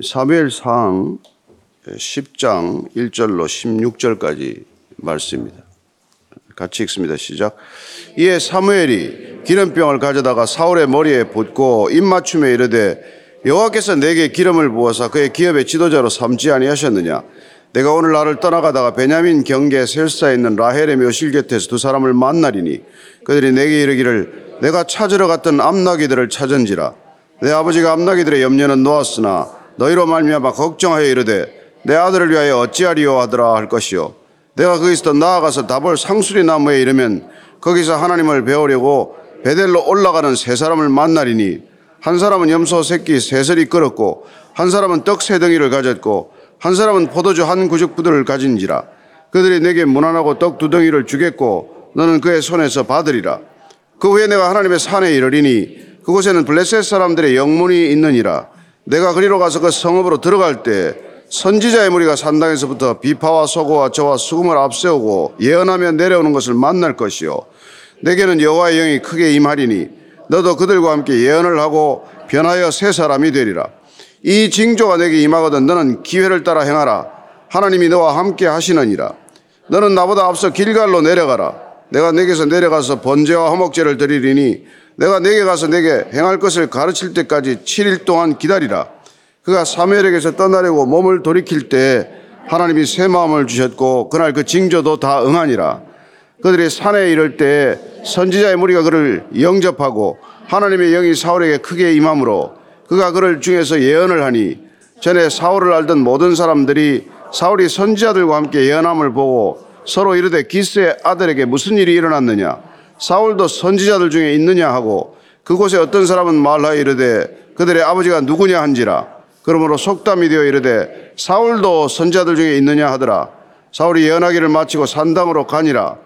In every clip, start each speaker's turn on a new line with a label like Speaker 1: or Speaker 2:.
Speaker 1: 사무엘상 10장 1절로 16절까지 말씀입니다. 같이 읽습니다. 시작. 이에 사무엘이 기름병을 가져다가 사울의 머리에 붓고 입맞춤에 이르되 여호와께서 내게 기름을 부어서 그의 기업의 지도자로 삼지 아니하셨느냐 내가 오늘 나를 떠나가다가 베냐민 경계 셀사에 있는 라헬의 묘실 곁에서 두 사람을 만나리니 그들이 내게 이르기를 내가 찾으러 갔던 암나기들을 찾은지라 내 아버지가 암나기들의 염려는 놓았으나 너희로 말미암아 걱정하여 이르되 내 아들을 위하여 어찌하리요 하더라 할 것이요. 내가 거기서 나아가서 다볼 상수리 나무에 이르면 거기서 하나님을 배우려고 베델로 올라가는 세 사람을 만나리니 한 사람은 염소 새끼 셋을 이끌었고 한 사람은 떡 세 덩이를 가졌고 한 사람은 포도주 한 구죽부들을 가진지라. 그들이 내게 무난하고 떡 두 덩이를 주겠고 너는 그의 손에서 받으리라. 그 후에 내가 하나님의 산에 이르리니 그곳에는 블레셋 사람들의 영문이 있느니라 내가 그리로 가서 그 성읍으로 들어갈 때 선지자의 무리가 산당에서부터 비파와 소고와 저와 수금을 앞세우고 예언하며 내려오는 것을 만날 것이요. 내게는 여호와의 영이 크게 임하리니 너도 그들과 함께 예언을 하고 변하여 새 사람이 되리라. 이 징조가 내게 임하거든 너는 기회를 따라 행하라. 하나님이 너와 함께 하시느니라. 너는 나보다 앞서 길갈로 내려가라. 내가 내게서 내려가서 번제와 화목제를 드리리니 내가 내게 가서 내게 행할 것을 가르칠 때까지 7일 동안 기다리라. 그가 사무엘에게서 떠나려고 몸을 돌이킬 때 하나님이 새 마음을 주셨고 그날 그 징조도 다 응하니라. 그들이 산에 이를 때 선지자의 무리가 그를 영접하고 하나님의 영이 사울에게 크게 임함으로 그가 그를 중에서 예언을 하니 전에 사울을 알던 모든 사람들이 사울이 선지자들과 함께 예언함을 보고 서로 이르되 기스의 아들에게 무슨 일이 일어났느냐 사울도 선지자들 중에 있느냐 하고 그곳에 어떤 사람은 말하여 이르되 그들의 아버지가 누구냐 한지라. 그러므로 속담이 되어 이르되 사울도 선지자들 중에 있느냐 하더라. 사울이 예언하기를 마치고 산당으로 가니라.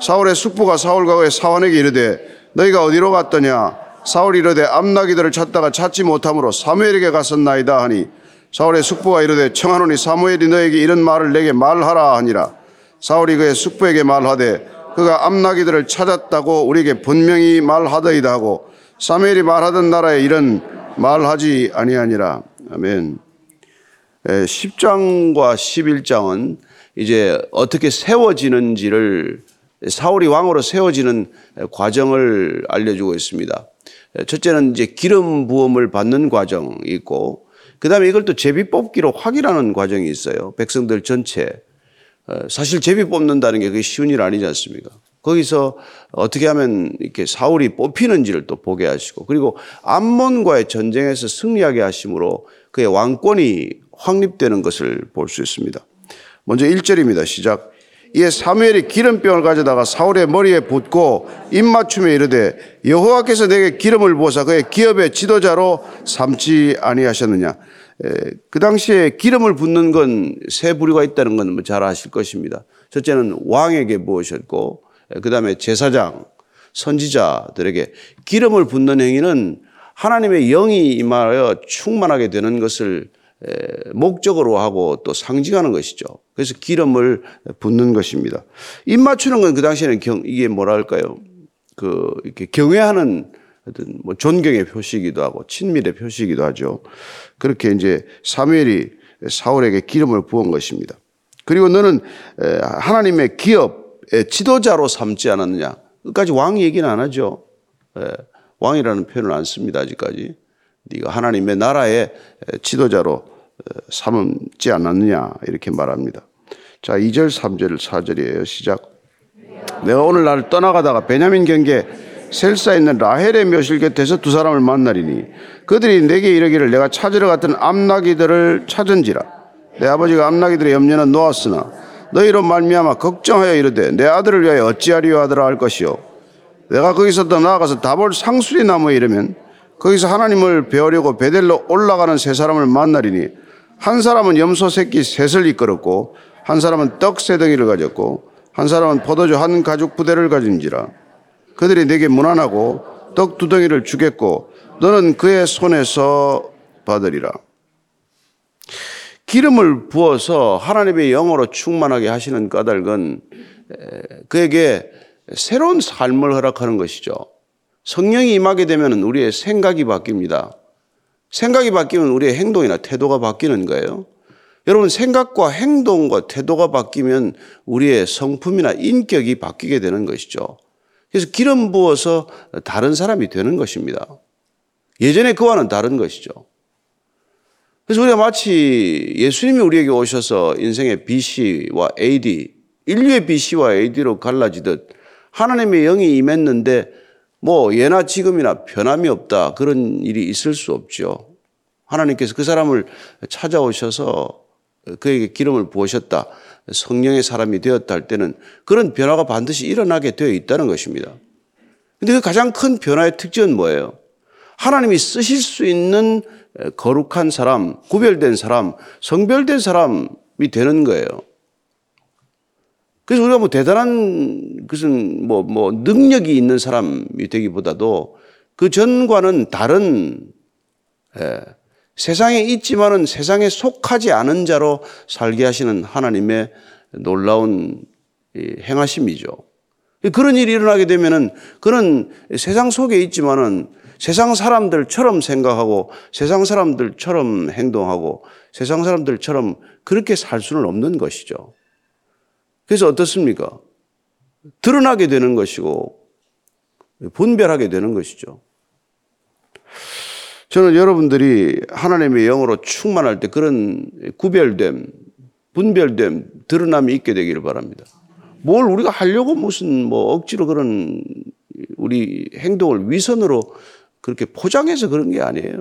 Speaker 1: 사울의 숙부가 사울과 그의 사환에게 이르되 너희가 어디로 갔더냐? 사울이 이르되 암나기들을 찾다가 찾지 못함으로 사무엘에게 갔었나이다 하니 사울의 숙부가 이르되 청하노니 사무엘이 너에게 이런 말을 내게 말하라 하니라. 사울이 그의 숙부에게 말하되 그가 암나기들을 찾았다고 우리에게 분명히 말하더이다 하고 사무엘이 말하던 나라에 이런 말하지 아니하니라 아멘 10장과 11장은 이제 어떻게 세워지는지를 사울이 왕으로 세워지는 과정을 알려주고 있습니다. 첫째는 이제 기름 부음을 받는 과정이 있고, 그 다음에 이걸 또 제비 뽑기로 확인하는 과정이 있어요. 백성들 전체. 사실 제비 뽑는다는 게 그게 쉬운 일 아니지 않습니까? 거기서 어떻게 하면 이렇게 사울이 뽑히는지를 또 보게 하시고, 그리고 암몬과의 전쟁에서 승리하게 하심으로 그의 왕권이 확립되는 것을 볼 수 있습니다. 먼저 1절입니다. 시작. 이에 사무엘이 기름병을 가져다가 사울의 머리에 붓고 입맞춤에 이르되 여호와께서 내게 기름을 부어서 그의 기업의 지도자로 삼지 아니하셨느냐. 그 당시에 기름을 붓는 건 세 부류가 있다는 건 잘 아실 것입니다. 첫째는 왕에게 부으셨고 그 다음에 제사장, 선지자들에게 기름을 붓는 행위는 하나님의 영이 임하여 충만하게 되는 것을 목적으로 하고 또 상징하는 것이죠. 그래서 기름을 붓는 것입니다. 입 맞추는 건 그 당시에는 경, 이게 뭐랄까요? 그, 이렇게 경외하는 어떤 뭐 존경의 표시이기도 하고 친밀의 표시이기도 하죠. 그렇게 이제 사무엘이 사울에게 기름을 부은 것입니다. 그리고 너는 하나님의 기업의 지도자로 삼지 않았느냐. 끝까지 왕 얘기는 안 하죠. 왕이라는 표현을 안 씁니다. 아직까지. 네가 하나님의 나라의 지도자로 삼지 않았느냐 이렇게 말합니다. 자, 2절, 3절, 4절이에요. 시작. 내가 오늘 나를 떠나가다가 베냐민 경계 셀사에 있는 라헬의 묘실 곁에서 두 사람을 만나리니 그들이 내게 이르기를 내가 찾으러 갔던 암나기들을 찾은지라. 내 아버지가 암나기들의 염려는 놓았으나 너희로 말미암아 걱정하여 이르되 내 아들을 위하여 어찌하리요 하더라 할 것이요. 내가 거기서 더 나아가서 다볼 상수리 나무에 이르면 거기서 하나님을 배우려고 베델로 올라가는 세 사람을 만나리니 한 사람은 염소 새끼 셋을 이끌었고 한 사람은 떡 세 덩이를 가졌고 한 사람은 포도주 한 가죽 부대를 가진지라 그들이 내게 무난하고 떡 두 덩이를 주겠고 너는 그의 손에서 받으리라 기름을 부어서 하나님의 영으로 충만하게 하시는 까닭은 그에게 새로운 삶을 허락하는 것이죠. 성령이 임하게 되면 우리의 생각이 바뀝니다. 생각이 바뀌면 우리의 행동이나 태도가 바뀌는 거예요. 여러분 생각과 행동과 태도가 바뀌면 우리의 성품이나 인격이 바뀌게 되는 것이죠. 그래서 기름 부어서 다른 사람이 되는 것입니다. 예전에 그와는 다른 것이죠. 그래서 우리가 마치 예수님이 우리에게 오셔서 인생의 BC와 AD, 인류의 BC와 AD로 갈라지듯 하나님의 영이 임했는데 뭐 예나 지금이나 변함이 없다. 그런 일이 있을 수 없죠. 하나님께서 그 사람을 찾아오셔서 그에게 기름을 부으셨다. 성령의 사람이 되었다 할 때는 그런 변화가 반드시 일어나게 되어 있다는 것입니다. 근데 그 가장 큰 변화의 특징은 뭐예요? 하나님이 쓰실 수 있는 거룩한 사람, 구별된 사람, 성별된 사람이 되는 거예요. 그래서 우리가 뭐 대단한 것은 뭐, 뭐 능력이 있는 사람이 되기보다도 그 전과는 다른, 예, 세상에 있지만은 세상에 속하지 않은 자로 살게 하시는 하나님의 놀라운 행하심이죠. 그런 일이 일어나게 되면은 그는 세상 속에 있지만은 세상 사람들처럼 생각하고 세상 사람들처럼 행동하고 세상 사람들처럼 그렇게 살 수는 없는 것이죠. 그래서 어떻습니까? 드러나게 되는 것이고 분별하게 되는 것이죠. 저는 여러분들이 하나님의 영으로 충만할 때 그런 구별됨, 분별됨, 드러남이 있게 되기를 바랍니다. 뭘 우리가 하려고 무슨 뭐 억지로 그런 우리 행동을 위선으로 그렇게 포장해서 그런 게 아니에요.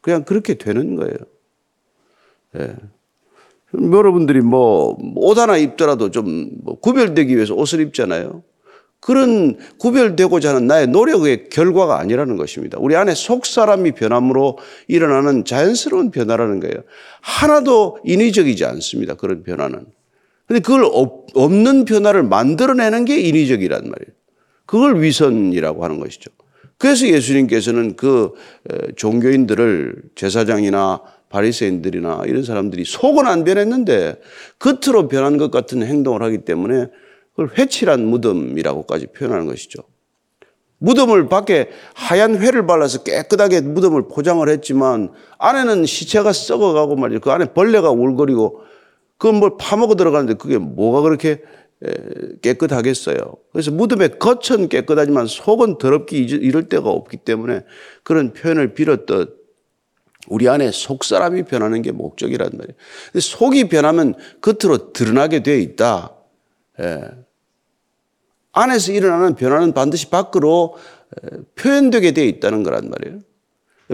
Speaker 1: 그냥 그렇게 되는 거예요. 예. 여러분들이 뭐 옷 하나 입더라도 좀뭐 구별되기 위해서 옷을 입잖아요. 그런 구별되고자 하는 나의 노력의 결과가 아니라는 것입니다. 우리 안에 속 사람이 변함으로 일어나는 자연스러운 변화라는 거예요. 하나도 인위적이지 않습니다. 그런 변화는. 근데 그걸 없는 변화를 만들어내는 게 인위적이란 말이에요. 그걸 위선이라고 하는 것이죠. 그래서 예수님께서는 그 종교인들을 제사장이나 바리새인들이나 이런 사람들이 속은 안 변했는데 겉으로 변한 것 같은 행동을 하기 때문에 그걸 회칠한 무덤이라고까지 표현하는 것이죠. 무덤을 밖에 하얀 회를 발라서 깨끗하게 무덤을 포장을 했지만 안에는 시체가 썩어가고 말이죠. 그 안에 벌레가 울거리고 그건 뭘 파먹어 들어가는데 그게 뭐가 그렇게 깨끗하겠어요. 그래서 무덤의 겉은 깨끗하지만 속은 더럽기 이럴 데가 없기 때문에 그런 표현을 빌었듯 우리 안에 속 사람이 변하는 게 목적이란 말이에요. 속이 변하면 겉으로 드러나게 되어 있다. 예. 안에서 일어나는 변화는 반드시 밖으로 표현되게 되어 있다는 거란 말이에요.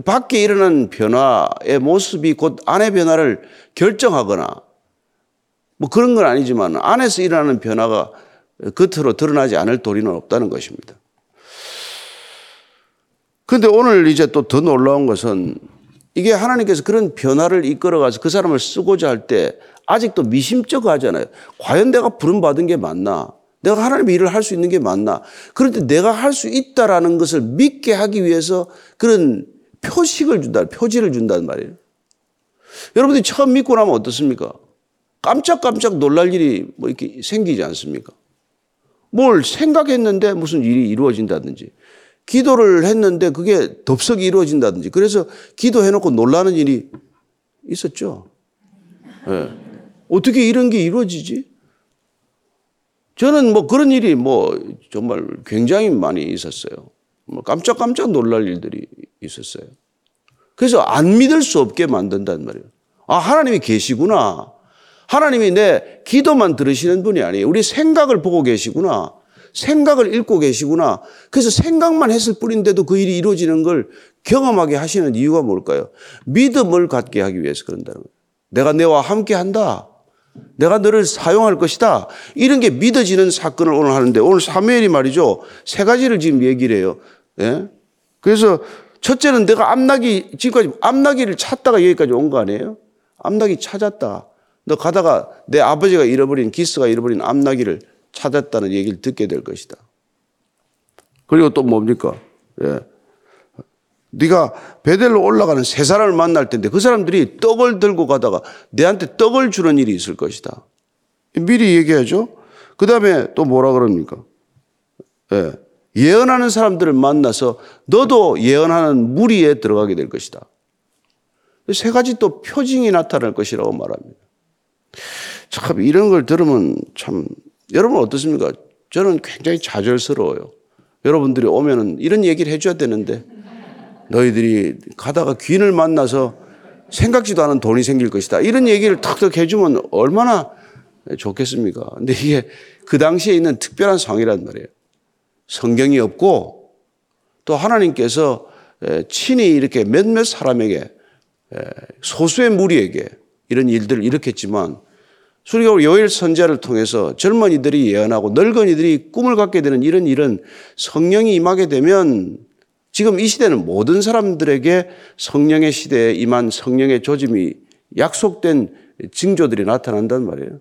Speaker 1: 밖에 일어나는 변화의 모습이 곧 안의 변화를 결정하거나 뭐 그런 건 아니지만 안에서 일어나는 변화가 겉으로 드러나지 않을 도리는 없다는 것입니다. 그런데 오늘 이제 또 더 놀라운 것은 이게 하나님께서 그런 변화를 이끌어가서 그 사람을 쓰고자 할 때 아직도 미심쩍어 하잖아요. 과연 내가 부름받은 게 맞나? 내가 하나님의 일을 할 수 있는 게 맞나? 그런데 내가 할 수 있다라는 것을 믿게 하기 위해서 그런 표식을 준다, 표지를 준다는 말이에요. 여러분들이 처음 믿고 나면 어떻습니까? 깜짝깜짝 놀랄 일이 뭐 이렇게 생기지 않습니까? 뭘 생각했는데 무슨 일이 이루어진다든지, 기도를 했는데 그게 덥석이 이루어진다든지, 그래서 기도해놓고 놀라는 일이 있었죠. 네. 어떻게 이런 게 이루어지지? 저는 뭐 그런 일이 뭐 정말 굉장히 많이 있었어요. 뭐 깜짝깜짝 놀랄 일들이 있었어요. 그래서 안 믿을 수 없게 만든단 말이에요. 아, 하나님이 계시구나. 하나님이 내 기도만 들으시는 분이 아니에요. 우리 생각을 보고 계시구나. 생각을 읽고 계시구나. 그래서 생각만 했을 뿐인데도 그 일이 이루어지는 걸 경험하게 하시는 이유가 뭘까요? 믿음을 갖게 하기 위해서 그런다는 거예요. 내가 내와 함께 한다. 내가 너를 사용할 것이다. 이런 게 믿어지는 사건을 오늘 하는데 오늘 사무엘이 말이죠. 세 가지를 지금 얘기를 해요. 예? 그래서 첫째는 내가 암나기 지금까지 암나기를 찾다가 여기까지 온 거 아니에요? 암나기 찾았다. 너 가다가 내 아버지가 잃어버린 기스가 잃어버린 암나기를 찾았다는 얘기를 듣게 될 것이다. 그리고 또 뭡니까? 예. 네가 베델로 올라가는 세 사람을 만날 텐데 그 사람들이 떡을 들고 가다가 내한테 떡을 주는 일이 있을 것이다. 미리 얘기하죠. 그 다음에 또 뭐라 그럽니까? 예. 예언하는 사람들을 만나서 너도 예언하는 무리에 들어가게 될 것이다. 세 가지 또 표징이 나타날 것이라고 말합니다. 참 이런 걸 들으면 참 여러분 어떻습니까? 저는 굉장히 좌절스러워요. 여러분들이 오면은 이런 얘기를 해줘야 되는데 너희들이 가다가 귀인을 만나서 생각지도 않은 돈이 생길 것이다. 이런 얘기를 탁탁 해주면 얼마나 좋겠습니까? 근데 이게 그 당시에 있는 특별한 상이란 말이에요. 성경이 없고 또 하나님께서 친히 이렇게 몇몇 사람에게 소수의 무리에게 이런 일들을 일으켰지만 수리가 요일 선자를 통해서 젊은이들이 예언하고 늙은이들이 꿈을 갖게 되는 이런 일은 성령이 임하게 되면 지금 이 시대는 모든 사람들에게 성령의 시대에 임한 성령의 조짐이 약속된 징조들이 나타난단 말이에요.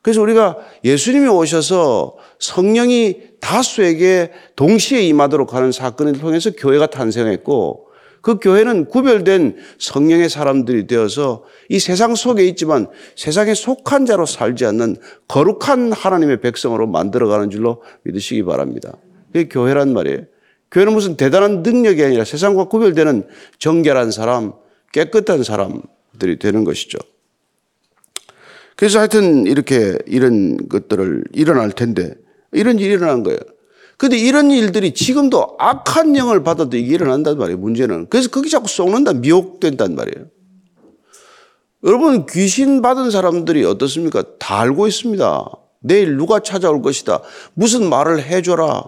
Speaker 1: 그래서 우리가 예수님이 오셔서 성령이 다수에게 동시에 임하도록 하는 사건을 통해서 교회가 탄생했고 그 교회는 구별된 성령의 사람들이 되어서 이 세상 속에 있지만 세상에 속한 자로 살지 않는 거룩한 하나님의 백성으로 만들어가는 줄로 믿으시기 바랍니다. 그게 교회란 말이에요. 교회는 무슨 대단한 능력이 아니라 세상과 구별되는 정결한 사람, 깨끗한 사람들이 되는 것이죠. 그래서 하여튼 이렇게 이런 것들을 일어날 텐데 이런 일이 일어난 거예요. 근데 이런 일들이 지금도 악한 영을 받아도 이게 일어난단 말이에요. 문제는. 그래서 거기 자꾸 쏘는다, 미혹된단 말이에요. 여러분, 귀신 받은 사람들이 어떻습니까? 다 알고 있습니다. 내일 누가 찾아올 것이다. 무슨 말을 해줘라.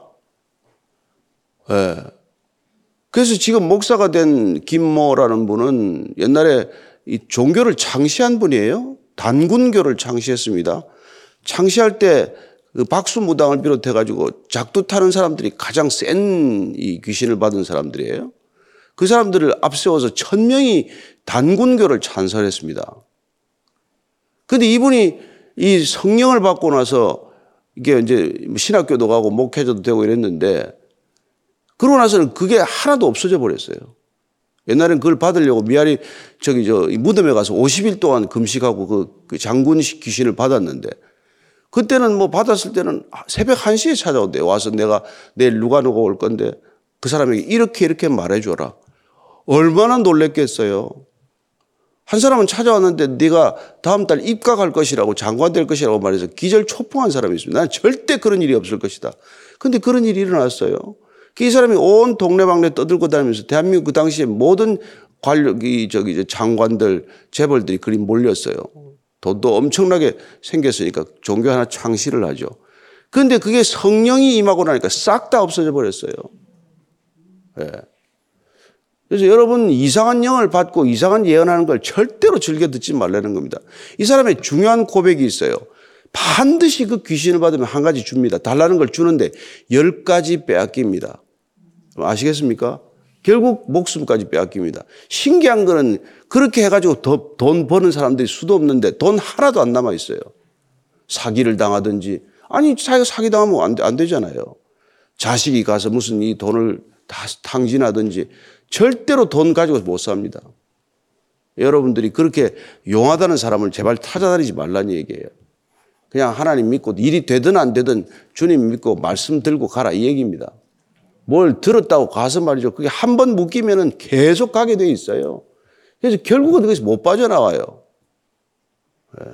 Speaker 1: 예. 그래서 지금 목사가 된 김모라는 분은 옛날에 이 종교를 창시한 분이에요. 단군교를 창시했습니다. 창시할 때 그 박수무당을 비롯해 가지고 작두 타는 사람들이 가장 센 이 귀신을 받은 사람들이에요. 그 사람들을 앞세워서 천 명이 단군교를 찬설했습니다. 근데 이분이 이 성령을 받고 나서 이게 이제 신학교도 가고 목회자도 되고 이랬는데 그러고 나서는 그게 하나도 없어져 버렸어요. 옛날엔 그걸 받으려고 미아리 저기 저 무덤에 가서 50일 동안 금식하고 그, 그 장군 귀신을 받았는데 그때는 뭐 받았을 때는 새벽 1시에 찾아온대. 와서 내가 내일 누가 누가 올 건데 그 사람에게 이렇게 이렇게 말해줘라. 얼마나 놀랬겠어요. 한 사람은 찾아왔는데 네가 다음 달 입각할 것이라고 장관 될 것이라고 말해서 기절 초풍한 사람이 있습니다. 난 절대 그런 일이 없을 것이다. 근데 그런 일이 일어났어요. 그이 사람이 온 동네방네 떠들고 다니면서 대한민국 그 당시에 모든 관력이 저기 장관들 재벌들이 그리 몰렸어요. 돈도 엄청나게 생겼으니까 종교 하나 창시를 하죠. 그런데 그게 성령이 임하고 나니까 싹 다 없어져 버렸어요. 네. 그래서 여러분 이상한 영을 받고 이상한 예언하는 걸 절대로 즐겨 듣지 말라는 겁니다. 이 사람의 중요한 고백이 있어요. 반드시 그 귀신을 받으면 한 가지 줍니다. 달라는 걸 주는데 열 가지 빼앗깁니다. 아시겠습니까? 결국 목숨까지 빼앗깁니다. 신기한 거는 그렇게 해가지고 더 돈 버는 사람들이 수도 없는데 돈 하나도 안 남아 있어요. 사기를 당하든지 아니 자기가 사기 당하면 안, 안 되잖아요. 자식이 가서 무슨 이 돈을 다 탕진하든지 절대로 돈 가지고 못 삽니다. 여러분들이 그렇게 용하다는 사람을 제발 찾아다니지 말라는 얘기예요. 그냥 하나님 믿고 일이 되든 안 되든 주님 믿고 말씀 들고 가라 이 얘기입니다. 뭘 들었다고 가서 말이죠. 그게 한 번 묶이면은 계속 가게 돼 있어요. 그래서 결국은 그것이 못 빠져나와요. 네.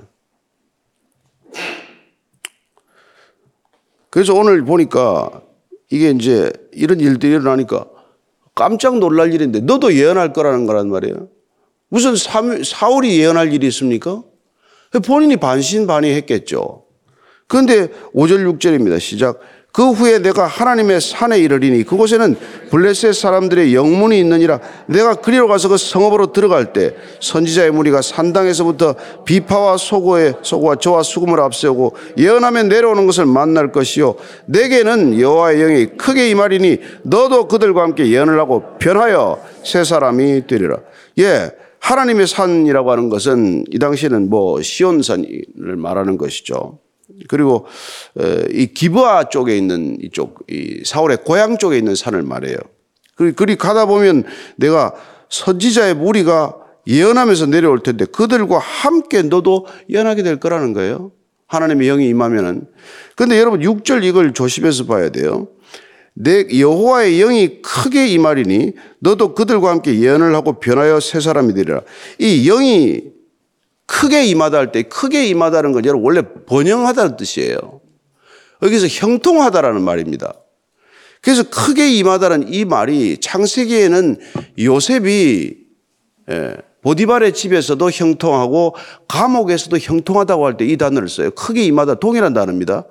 Speaker 1: 그래서 오늘 보니까 이게 이제 이런 일들이 일어나니까 깜짝 놀랄 일인데 너도 예언할 거라는 거란 말이에요. 무슨 사울이 예언할 일이 있습니까? 본인이 반신반의했겠죠. 그런데 5절 6절입니다. 시작. 그 후에 내가 하나님의 산에 이르리니 그곳에는 블레셋 사람들의 영문이 있느니라. 내가 그리로 가서 그 성읍으로 들어갈 때 선지자의 무리가 산당에서부터 비파와 소고의 소고와 저와 수금을 앞세우고 예언하며 내려오는 것을 만날 것이요. 내게는 여호와의 영이 크게 임하리니 너도 그들과 함께 예언을 하고 변하여 새 사람이 되리라. 예 하나님의 산이라고 하는 것은 이 당시에는 뭐 시온산을 말하는 것이죠. 그리고 이 기브아 쪽에 있는 이쪽 이 사울의 고향 쪽에 있는 산을 말해요. 그리 가다 보면 내가 선지자의 무리가 예언하면서 내려올 텐데 그들과 함께 너도 예언하게 될 거라는 거예요. 하나님의 영이 임하면은. 근데 여러분 6절 이걸 조심해서 봐야 돼요. 내 여호와의 영이 크게 임하리니 너도 그들과 함께 예언을 하고 변하여 새 사람이 되리라. 이 영이 크게 임하다 할 때 크게 임하다는 건 여러분 원래 번영하다는 뜻이에요. 여기서 형통하다라는 말입니다. 그래서 크게 임하다는 이 말이 창세기에는 요셉이 예, 보디발의 집에서도 형통하고 감옥에서도 형통하다고 할 때 이 단어를 써요. 크게 임하다 동일한 단어입니다.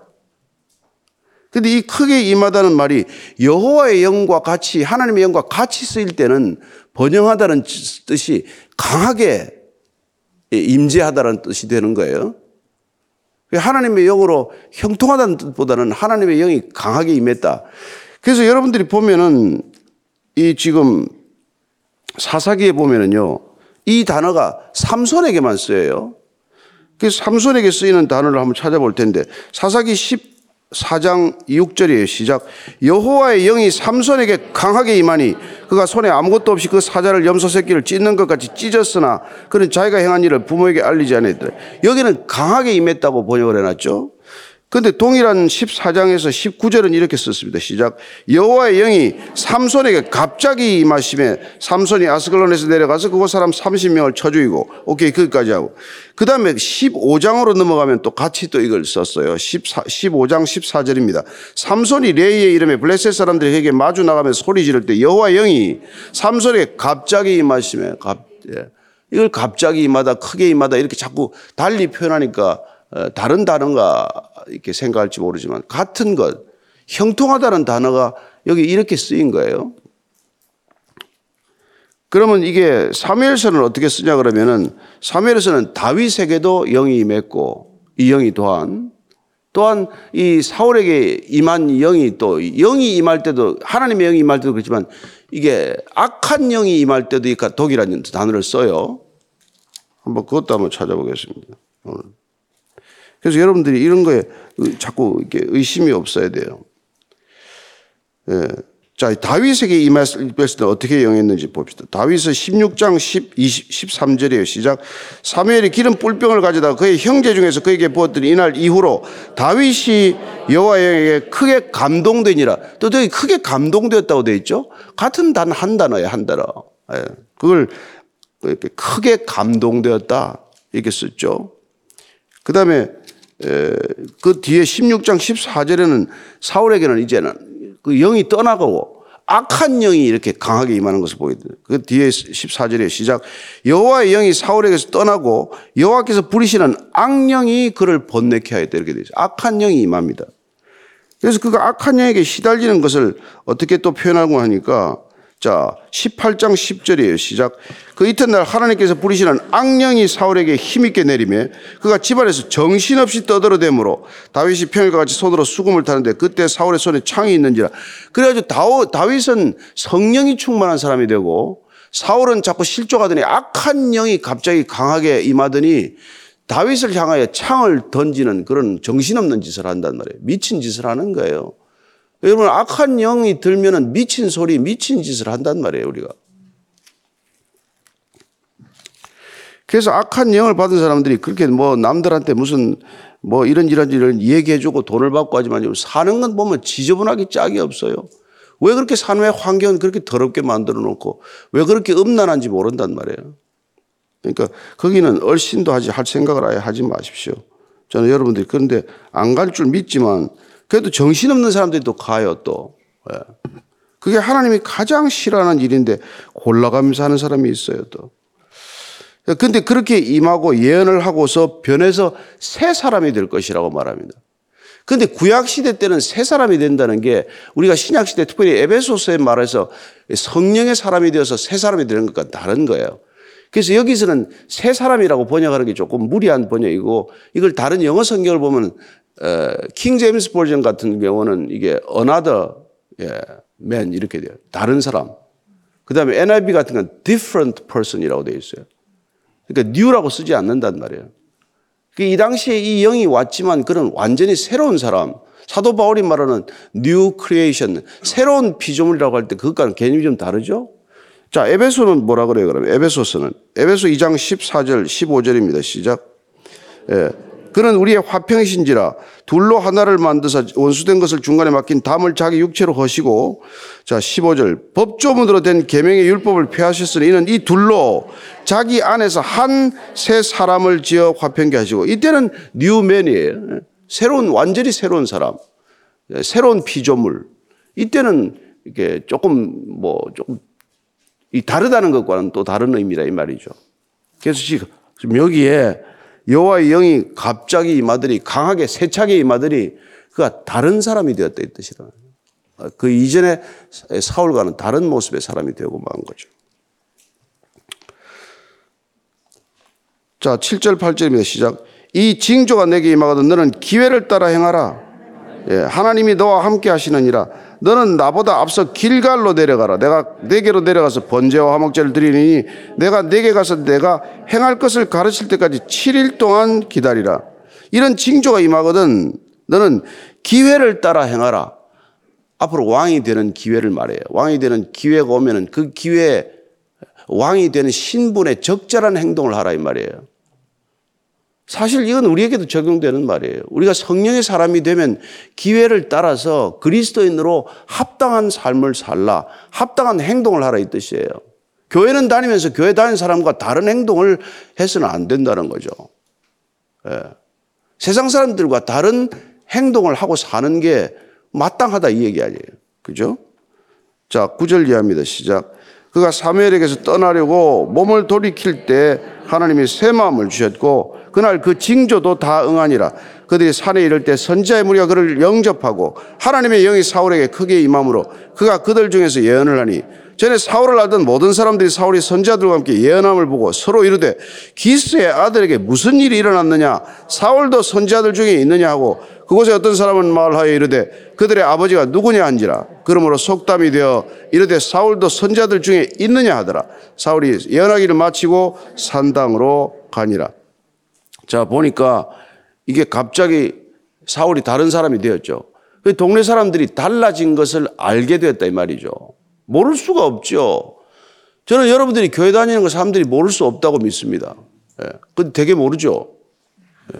Speaker 1: 근데 이 크게 임하다는 말이 여호와의 영과 같이 하나님의 영과 같이 쓰일 때는 번영하다는 뜻이 강하게 임재하다는 뜻이 되는 거예요. 하나님의 영으로 형통하다는 뜻보다는 하나님의 영이 강하게 임했다. 그래서 여러분들이 보면은 이 지금 사사기에 보면은요, 이 단어가 삼손에게만 쓰여요. 그 삼손에게 쓰이는 단어를 한번 찾아볼 텐데 사사기 14장 6절이에요. 시작. 여호와의 영이 삼손에게 강하게 임하니 그가 손에 아무것도 없이 그 사자를 염소 새끼를 찢는 것 같이 찢었으나 그는 자기가 행한 일을 부모에게 알리지 않았더라. 여기는 강하게 임했다고 번역을 해놨죠. 근데 동일한 14장에서 19절은 이렇게 썼습니다. 시작. 여호와의 영이 삼손에게 갑자기 임하심에 삼손이 아스글론에서 내려가서 그곳 사람 30명을 쳐 죽이고 오케이 거기까지 하고 그 다음에 15장으로 넘어가면 또 같이 또 이걸 썼어요. 14, 15장 14절입니다. 삼손이 레이의 이름에 블레셋 사람들이 에게 마주 나가면서 소리 지를 때 여호와의 영이 삼손에게 갑자기 임하심에 갑, 예. 이걸 갑자기 임하다 크게 임하다 이렇게 자꾸 달리 표현하니까 어, 다른 단어가 이렇게 생각할지 모르지만 같은 것, 형통하다는 단어가 여기 이렇게 쓰인 거예요. 그러면 이게 사무엘서는 어떻게 쓰냐 그러면은 사무엘서는 다윗에게도 영이 임했고 이 영이 또한 또한 이 사울에게 임한 영이 또 영이 임할 때도 하나님의 영이 임할 때도 그렇지만 이게 악한 영이 임할 때도 이 독이라는 단어를 써요. 한번 그것도 한번 찾아보겠습니다. 오늘. 그래서 여러분들이 이런 거에 자꾸 이렇게 의심이 없어야 돼요. 예. 자, 다윗에게 임했을 때 어떻게 영했는지 봅시다. 다윗은 16장 10, 20, 13절이에요. 시작. 사무엘이 기름 뿔병을 가져다 그의 형제 중에서 그에게 부었더니 이날 이후로 다윗이 여호와에게 크게 감동되니라. 또 여기 크게 감동되었다고 되어 있죠. 같은 단 한 단어예요. 한 단어. 예. 그걸 크게 감동되었다. 이렇게 썼죠. 그 다음에 그 뒤에 16장 14절에는 사울에게는 이제는 그 영이 떠나가고 악한 영이 이렇게 강하게 임하는 것을 보게 돼요. 그 뒤에 14절에 시작 여호와의 영이 사울에게서 떠나고 여호와께서 부리시는 악령이 그를 번뇌케 하였다 이렇게 되죠. 악한 영이 임합니다. 그래서 그가 악한 영에게 시달리는 것을 어떻게 또 표현하고 하니까 자, 18장 10절이에요. 시작. 그 이튿날 하나님께서 부리시는 악령이 사울에게 힘있게 내리매 그가 집안에서 정신없이 떠들어대므로 다윗이 평일과 같이 손으로 수금을 타는데 그때 사울의 손에 창이 있는지라. 그래가지고 다윗은 성령이 충만한 사람이 되고 사울은 자꾸 실족하더니 악한 영이 갑자기 강하게 임하더니 다윗을 향하여 창을 던지는 그런 정신없는 짓을 한단 말이에요. 미친 짓을 하는 거예요. 여러분 악한 영이 들면은 미친 소리, 미친 짓을 한단 말이에요, 우리가. 그래서 악한 영을 받은 사람들이 그렇게 뭐 남들한테 무슨 뭐 이런 이런 일을 얘기해 주고 돈을 받고 하지만 사는 건 보면 지저분하게 짝이 없어요. 왜 그렇게 사회 환경을 그렇게 더럽게 만들어 놓고 왜 그렇게 음란한지 모른단 말이에요. 그러니까 거기는 얼씬도 하지 할 생각을 아예 하지 마십시오. 저는 여러분들이 그런데 안 갈 줄 믿지만 그래도 정신없는 사람들이 또 가요, 또. 예. 그게 하나님이 가장 싫어하는 일인데 골라가면서 하는 사람이 있어요, 또. 근데 그렇게 임하고 예언을 하고서 변해서 새 사람이 될 것이라고 말합니다. 근데 구약시대 때는 새 사람이 된다는 게 우리가 신약시대 특별히 에베소서에 말해서 성령의 사람이 되어서 새 사람이 되는 것과 다른 거예요. 그래서 여기서는 새 사람이라고 번역하는 게 조금 무리한 번역이고 이걸 다른 영어 성경을 보면 킹 제임스 버전 같은 경우는 이게 another man 이렇게 돼요. 다른 사람. 그 다음에 NIV 같은 건 different person이라고 되어 있어요. 그러니까 new라고 쓰지 않는단 말이에요. 그이 당시에 이 영이 왔지만 그런 완전히 새로운 사람. 사도 바울이 말하는 new creation, 새로운 피조물이라고 할 때 그것과는 개념이 좀 다르죠? 자, 에베소는 뭐라 그래요, 그러면? 에베소서는. 에베소 2장 14절, 15절입니다. 시작. 예. 그는 우리의 화평이신지라 둘로 하나를 만드사 원수된 것을 중간에 막힌 담을 자기 육체로 허시고 자 15절 법조문으로 된 계명의 율법을 폐하셨으니 이는 이 둘로 자기 안에서 한 새 사람을 지어 화평케 하시고 이때는 뉴맨이에요. 새로운 완전히 새로운 사람. 새로운 피조물. 이때는 이게 조금 뭐 조금 이 다르다는 것과는 또 다른 의미라 이 말이죠. 그래서 지금 여기에 여호와의 영이 갑자기 이마들이 강하게 세차게 이마들이 그가 다른 사람이 되었다 이 뜻이라. 그 이전에 사울과는 다른 모습의 사람이 되고 만 거죠. 자, 7절 8절입니다. 시작. 이 징조가 내게 임하거든 너는 기회를 따라 행하라. 예, 하나님이 너와 함께 하시느니라. 너는 나보다 앞서 길갈로 내려가라. 내가 내게로 내려가서 번제와 화목제를 드리니 내가 내게 가서 내가 행할 것을 가르칠 때까지 7일 동안 기다리라. 이런 징조가 임하거든 너는 기회를 따라 행하라. 앞으로 왕이 되는 기회를 말해요. 왕이 되는 기회가 오면은 그 기회에 왕이 되는 신분에 적절한 행동을 하라 이 말이에요. 사실 이건 우리에게도 적용되는 말이에요. 우리가 성령의 사람이 되면 기회를 따라서 그리스도인으로 합당한 삶을 살라, 합당한 행동을 하라 이 뜻이에요. 교회는 다니면서 교회 다니는 사람과 다른 행동을 해서는 안 된다는 거죠. 예. 세상 사람들과 다른 행동을 하고 사는 게 마땅하다 이 얘기 아니에요. 그죠? 자, 구절 이하입니다. 시작. 그가 사무엘에게서 떠나려고 몸을 돌이킬 때 하나님이 새 마음을 주셨고 그날 그 징조도 다 응하니라. 그들이 산에 이를 때 선지자의 무리가 그를 영접하고 하나님의 영이 사울에게 크게 임함으로 그가 그들 중에서 예언을 하니 전에 사울을 알던 모든 사람들이 사울이 선지자들과 함께 예언함을 보고 서로 이르되 기스의 아들에게 무슨 일이 일어났느냐? 사울도 선지자들 중에 있느냐? 하고 그곳에 어떤 사람은 말하여 이르되 그들의 아버지가 누구냐 한지라. 그러므로 속담이 되어 이르되 사울도 선지자들 중에 있느냐 하더라. 사울이 예언하기를 마치고 산당으로 가니라 자 보니까 이게 갑자기 사울이 다른 사람이 되었죠 그 동네 사람들이 달라진 것을 알게 되었다 이 말이죠 모를 수가 없죠 저는 여러분들이 교회 다니는 거 사람들이 모를 수 없다고 믿습니다. 예. 근데 되게 모르죠. 예.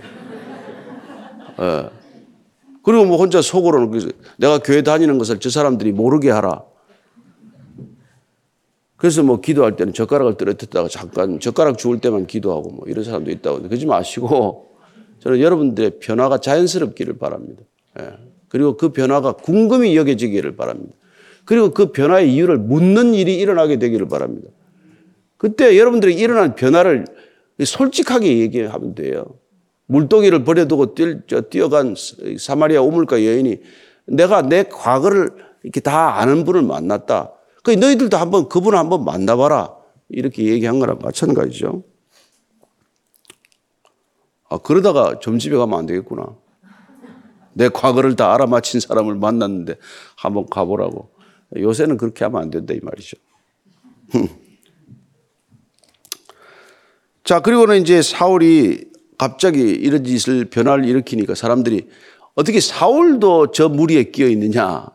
Speaker 1: 예. 그리고 뭐 혼자 속으로는 내가 교회 다니는 것을 저 사람들이 모르게 하라. 그래서 뭐 기도할 때는 젓가락을 떨어뜨다가 잠깐 젓가락 주울 때만 기도하고 뭐 이런 사람도 있다고 그러지 마시고 저는 여러분들의 변화가 자연스럽기를 바랍니다. 예. 그리고 그 변화가 궁금히 여겨지기를 바랍니다. 그리고 그 변화의 이유를 묻는 일이 일어나게 되기를 바랍니다. 그때 여러분들이 일어난 변화를 솔직하게 얘기하면 돼요. 물동이를 버려두고 뛰어 간 사마리아 우물가 여인이 내가 내 과거를 이렇게 다 아는 분을 만났다. 그 너희들도 한번 그분을 한번 만나봐라. 이렇게 얘기한 거랑 마찬가지죠. 아, 그러다가 점집에 가면 안 되겠구나. 내 과거를 다 알아맞힌 사람을 만났는데 한번 가보라고. 요새는 그렇게 하면 안 된다 이 말이죠. 자, 그리고는 이제 사울이 갑자기 이런 짓을 변화를 일으키니까 사람들이 어떻게 사울도 저 무리에 끼어 있느냐?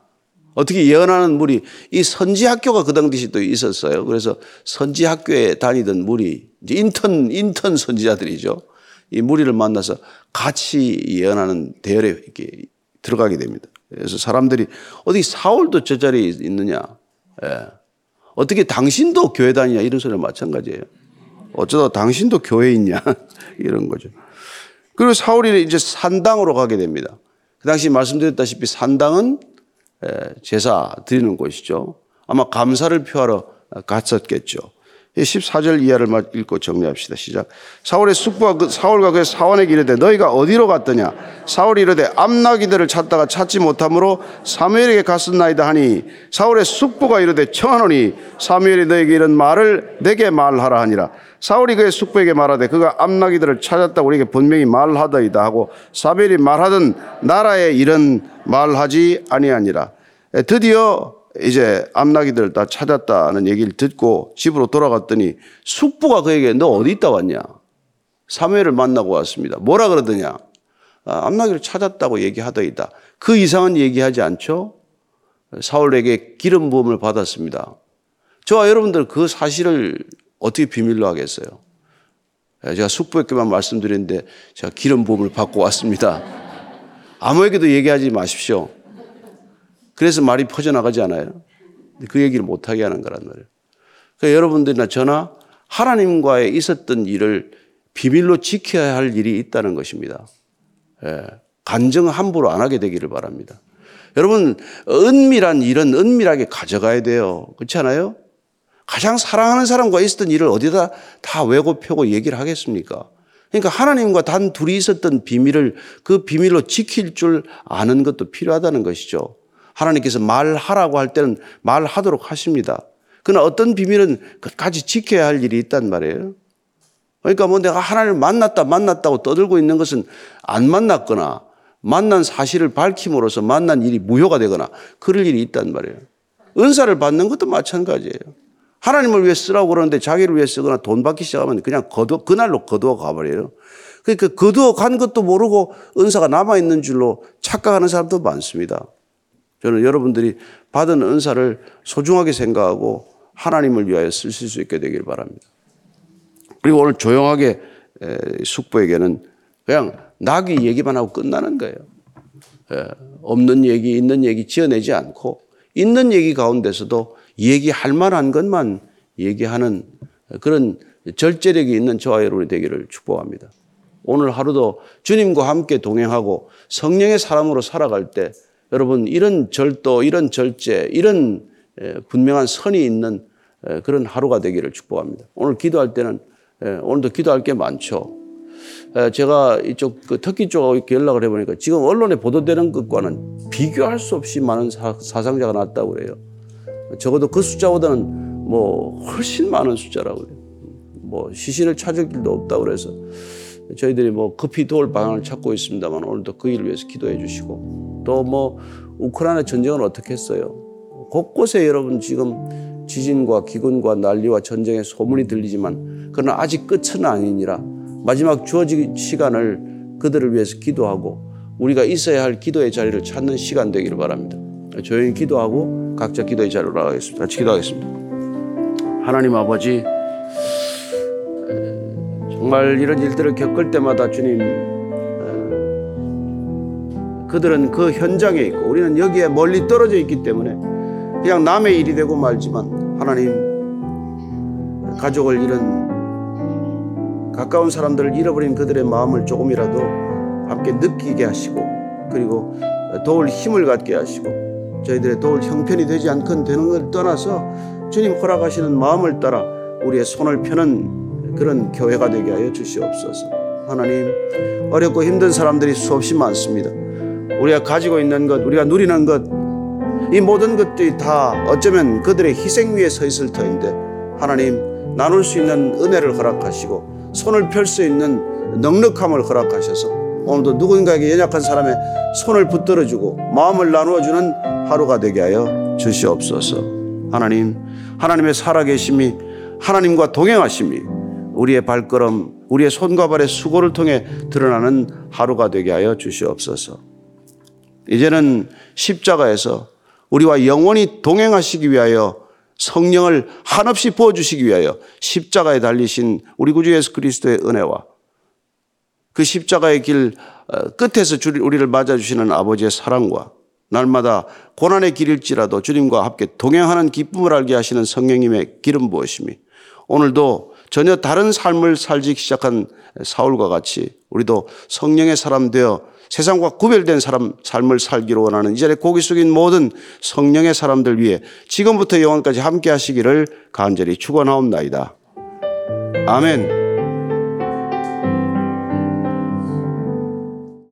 Speaker 1: 어떻게 예언하는 무리, 이 선지 학교가 그 당시 또 있었어요. 그래서 선지 학교에 다니던 무리, 인턴, 인턴 선지자들이죠. 이 무리를 만나서 같이 예언하는 대열에 이렇게 들어가게 됩니다. 그래서 사람들이 어디 사울도 저 자리에 있느냐? 예. 어떻게 당신도 교회 다니냐? 이런 소리랑 마찬가지예요. 어쩌다 당신도 교회에 있냐? 이런 거죠. 그리고 사울이 이제 산당으로 가게 됩니다. 그 당시 말씀드렸다시피 산당은 예, 제사 드리는 곳이죠. 아마 감사를 표하러 갔었겠죠. 14절 이하를 읽고 정리합시다. 시작. 사울의 숙부가 그, 사울과 그의 사원에게 이르되 너희가 어디로 갔더냐? 사울이 이르되 암나기들을 찾다가 찾지 못하므로 사무엘에게 갔었나이다 하니 사울의 숙부가 이르되 청하노니 사무엘이 너에게 이런 말을 내게 말하라 하니라. 사울이 그의 숙부에게 말하되 그가 암나기들을 찾았다 우리에게 분명히 말하더이다 하고 사무엘이 말하던 나라에 이런 말하지 아니하니라. 드디어 이제 암나기들 다 찾았다는 얘기를 듣고 집으로 돌아갔더니 숙부가 그에게 너 어디 있다 왔냐? 사무엘을 만나고 왔습니다. 뭐라 그러더냐? 아, 암나기를 찾았다고 얘기하더이다. 그 이상은 얘기하지 않죠? 사울에게 기름 부음을 받았습니다. 저와 여러분들 그 사실을 어떻게 비밀로 하겠어요? 예, 제가 숙부에게만 말씀드렸는데 제가 기름 부음을 받고 왔습니다. 아무에게도 얘기하지 마십시오. 그래서 말이 퍼져나가지 않아요. 그 얘기를 못하게 하는 거란 말이에요. 그러니까 여러분들이나 저나 하나님과의 있었던 일을 비밀로 지켜야 할 일이 있다는 것입니다. 예, 간증 함부로 안 하게 되기를 바랍니다. 여러분, 은밀한 일은 은밀하게 가져가야 돼요. 그렇지 않아요? 가장 사랑하는 사람과 있었던 일을 어디다 다 외고 펴고 얘기를 하겠습니까? 그러니까 하나님과 단 둘이 있었던 비밀을 그 비밀로 지킬 줄 아는 것도 필요하다는 것이죠. 하나님께서 말하라고 할 때는 말하도록 하십니다. 그러나 어떤 비밀은 끝까지 지켜야 할 일이 있단 말이에요. 그러니까 뭐 내가 하나님을 만났다 만났다고 떠들고 있는 것은 안 만났거나 만난 사실을 밝힘으로써 만난 일이 무효가 되거나 그럴 일이 있단 말이에요. 은사를 받는 것도 마찬가지예요. 하나님을 위해 쓰라고 그러는데 자기를 위해 쓰거나 돈 받기 시작하면 그냥 거두, 그날로 거두어 가버려요. 그러니까 거두어 간 것도 모르고 은사가 남아있는 줄로 착각하는 사람도 많습니다. 저는 여러분들이 받은 은사를 소중하게 생각하고 하나님을 위하여 쓰실 수 있게 되길 바랍니다. 그리고 오늘 조용하게 숙부에게는 그냥 나귀 얘기만 하고 끝나는 거예요. 없는 얘기, 있는 얘기 지어내지 않고 있는 얘기 가운데서도 얘기할 만한 것만 얘기하는 그런 절제력이 있는 저와 여러분이 되기를 축복합니다. 오늘 하루도 주님과 함께 동행하고 성령의 사람으로 살아갈 때 여러분 이런 절도, 이런 절제, 이런 분명한 선이 있는 그런 하루가 되기를 축복합니다. 오늘 기도할 때는 오늘도 기도할 게 많죠. 제가 이쪽 그 터키 쪽하고 이렇게 연락을 해보니까 지금 언론에 보도되는 것과는 비교할 수 없이 많은 사, 상자가 났다고 그래요. 적어도 그 숫자보다는 뭐 훨씬 많은 숫자라고 그래요. 뭐 시신을 찾을 길도 없다고 그래서 저희들이 뭐 급히 도울 방안을 찾고 있습니다만 오늘도 그 일을 위해서 기도해 주시고 또 뭐 우크라이나 전쟁은 어떻게 했어요? 곳곳에 여러분 지금 지진과 기근과 난리와 전쟁의 소문이 들리지만 그러나 아직 끝은 아니니라 마지막 주어진 시간을 그들을 위해서 기도하고 우리가 있어야 할 기도의 자리를 찾는 시간 되기를 바랍니다. 조용히 기도하고 각자 기도의 자리로 나가겠습니다. 같이 기도하겠습니다. 하나님 아버지 정말 이런 일들을 겪을 때마다 주님 그들은 그 현장에 있고 우리는 여기에 멀리 떨어져 있기 때문에 그냥 남의 일이 되고 말지만 하나님 가족을 잃은 가까운 사람들을 잃어버린 그들의 마음을 조금이라도 함께 느끼게 하시고 그리고 도울 힘을 갖게 하시고 저희들의 도울 형편이 되지 않건 되는 걸 떠나서 주님 허락하시는 마음을 따라 우리의 손을 펴는 그런 교회가 되게 하여 주시옵소서. 하나님 어렵고 힘든 사람들이 수없이 많습니다. 우리가 가지고 있는 것, 우리가 누리는 것, 이 모든 것들이 다 어쩌면 그들의 희생 위에 서 있을 터인데 하나님 나눌 수 있는 은혜를 허락하시고 손을 펼 수 있는 넉넉함을 허락하셔서 오늘도 누군가에게 연약한 사람의 손을 붙들어주고 마음을 나누어주는 하루가 되게 하여 주시옵소서. 하나님, 하나님의 살아계심이 하나님과 동행하심이 우리의 발걸음, 우리의 손과 발의 수고를 통해 드러나는 하루가 되게 하여 주시옵소서. 이제는 십자가에서 우리와 영원히 동행하시기 위하여 성령을 한없이 부어주시기 위하여 십자가에 달리신 우리 구주 예수 그리스도의 은혜와 그 십자가의 길 어, 끝에서 우리를 맞아주시는 아버지의 사랑과 날마다 고난의 길일지라도 주님과 함께 동행하는 기쁨을 알게 하시는 성령님의 기름 부으심이 오늘도 전혀 다른 삶을 살기 시작한 사울과 같이 우리도 성령의 사람 되어 세상과 구별된 사람 삶을 살기로 원하는 이 자리에 고기 숙인 모든 성령의 사람들 위해 지금부터 영원까지 함께 하시기를 간절히 축원하옵나이다. 아멘.